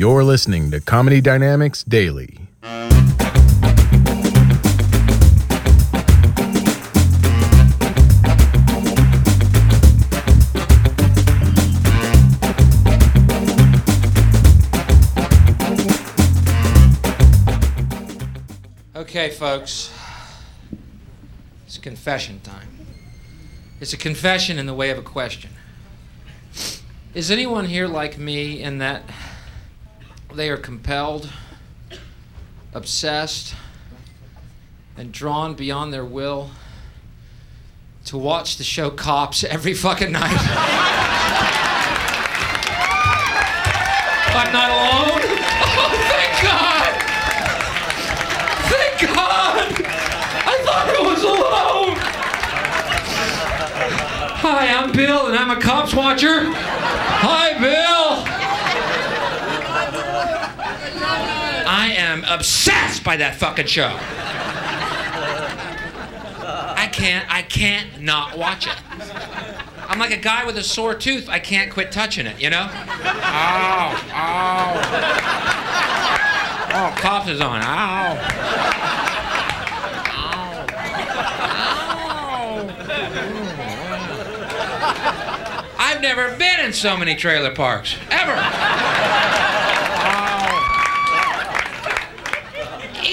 You're listening to Comedy Dynamics Daily. Okay, folks. It's confession time. It's a confession in the way of a question. Is anyone here like me in that they are compelled, obsessed, and drawn beyond their will to watch the show Cops every fucking night? I'm not alone. Oh, thank God! Thank God! I thought I was alone! Hi, I'm Bill, and I'm a cops watcher. Hi, Bill! I am obsessed by that fucking show. I can't, I can't not watch it. I'm like a guy with a sore tooth. I can't quit touching it, you know? Ow, ow. Oh, cough is on. Ow. Ow. Ow. I've never been in so many trailer parks. Ever. Ow.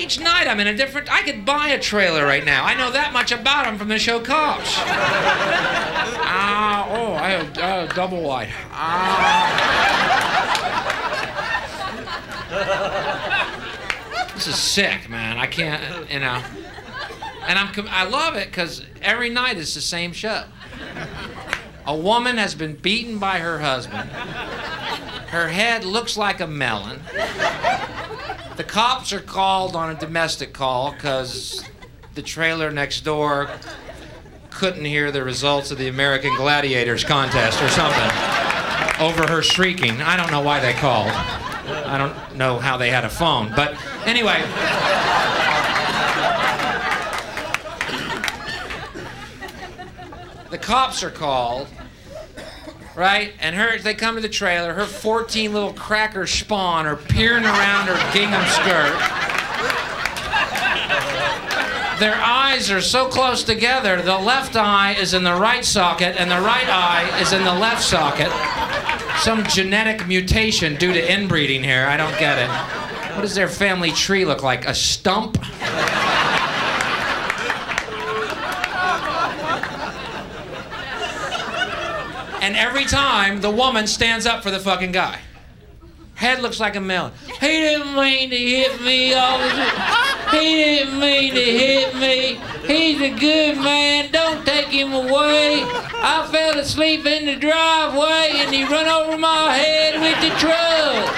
Each night I'm in a different. I could buy a trailer right now. I know that much about them from the show Cops. Ow. Oh, I have uh, double wide. Ow. This is sick, man. I can't, you know. And I'm, I love it because every night it's the same show. A woman has been beaten by her husband. Her head looks like a melon. The cops are called on a domestic call because the trailer next door couldn't hear the results of the American Gladiators contest or something over her shrieking. I don't know why they called. I don't know how they had a phone. But anyway. The cops are called, right? And her, they come to the trailer. Her 14 little cracker spawn are peering around her gingham skirt. Their eyes are so close together, the left eye is in the right socket and the right eye is in the left socket. Some genetic mutation due to inbreeding here. I don't get it. What does their family tree look like? A stump? And every time the woman stands up for the fucking guy. Head looks like a melon. He didn't mean to hit me. He didn't mean to hit me. He's a good man. Don't take him away. I fell asleep in the driveway and he run over my head with the truck.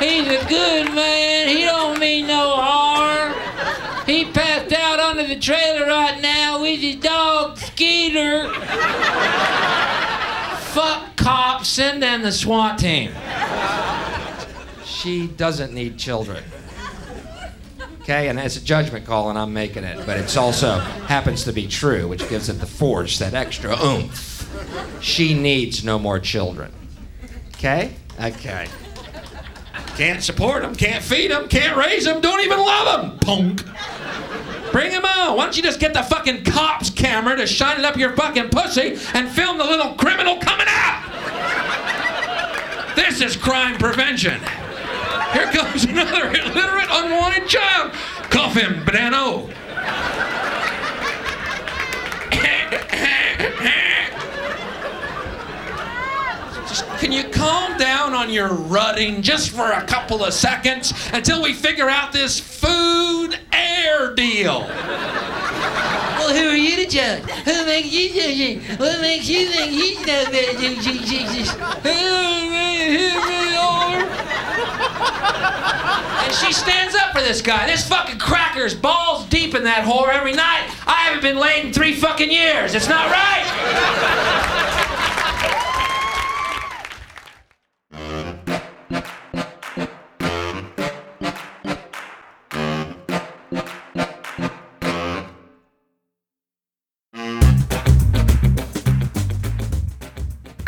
He's a good man. He don't mean no harm. He passed out under the trailer right now with his dog Fuck cops, send in the SWAT team. She doesn't need children. Okay, and it's a judgment call, and I'm making it, but it's also happens to be true, which gives it the force, that extra oomph. She needs no more children. Okay? Okay. Can't support them, can't feed them, can't raise them, don't even love them. Punk. Bring him on. Why don't you just get the fucking cop's camera to shine it up your fucking pussy and film the little criminal coming out? This is crime prevention. Here comes another illiterate, unwanted child. Cuff him, Banano. Can you calm down on your rutting just for a couple of seconds until we figure out this deal? Well, who are you to judge? Who makes you judge? What makes you think you know better than Jesus? And she stands up for this guy. This fucking cracker's balls deep in that whore every night. I haven't been laid in three fucking years. It's not right.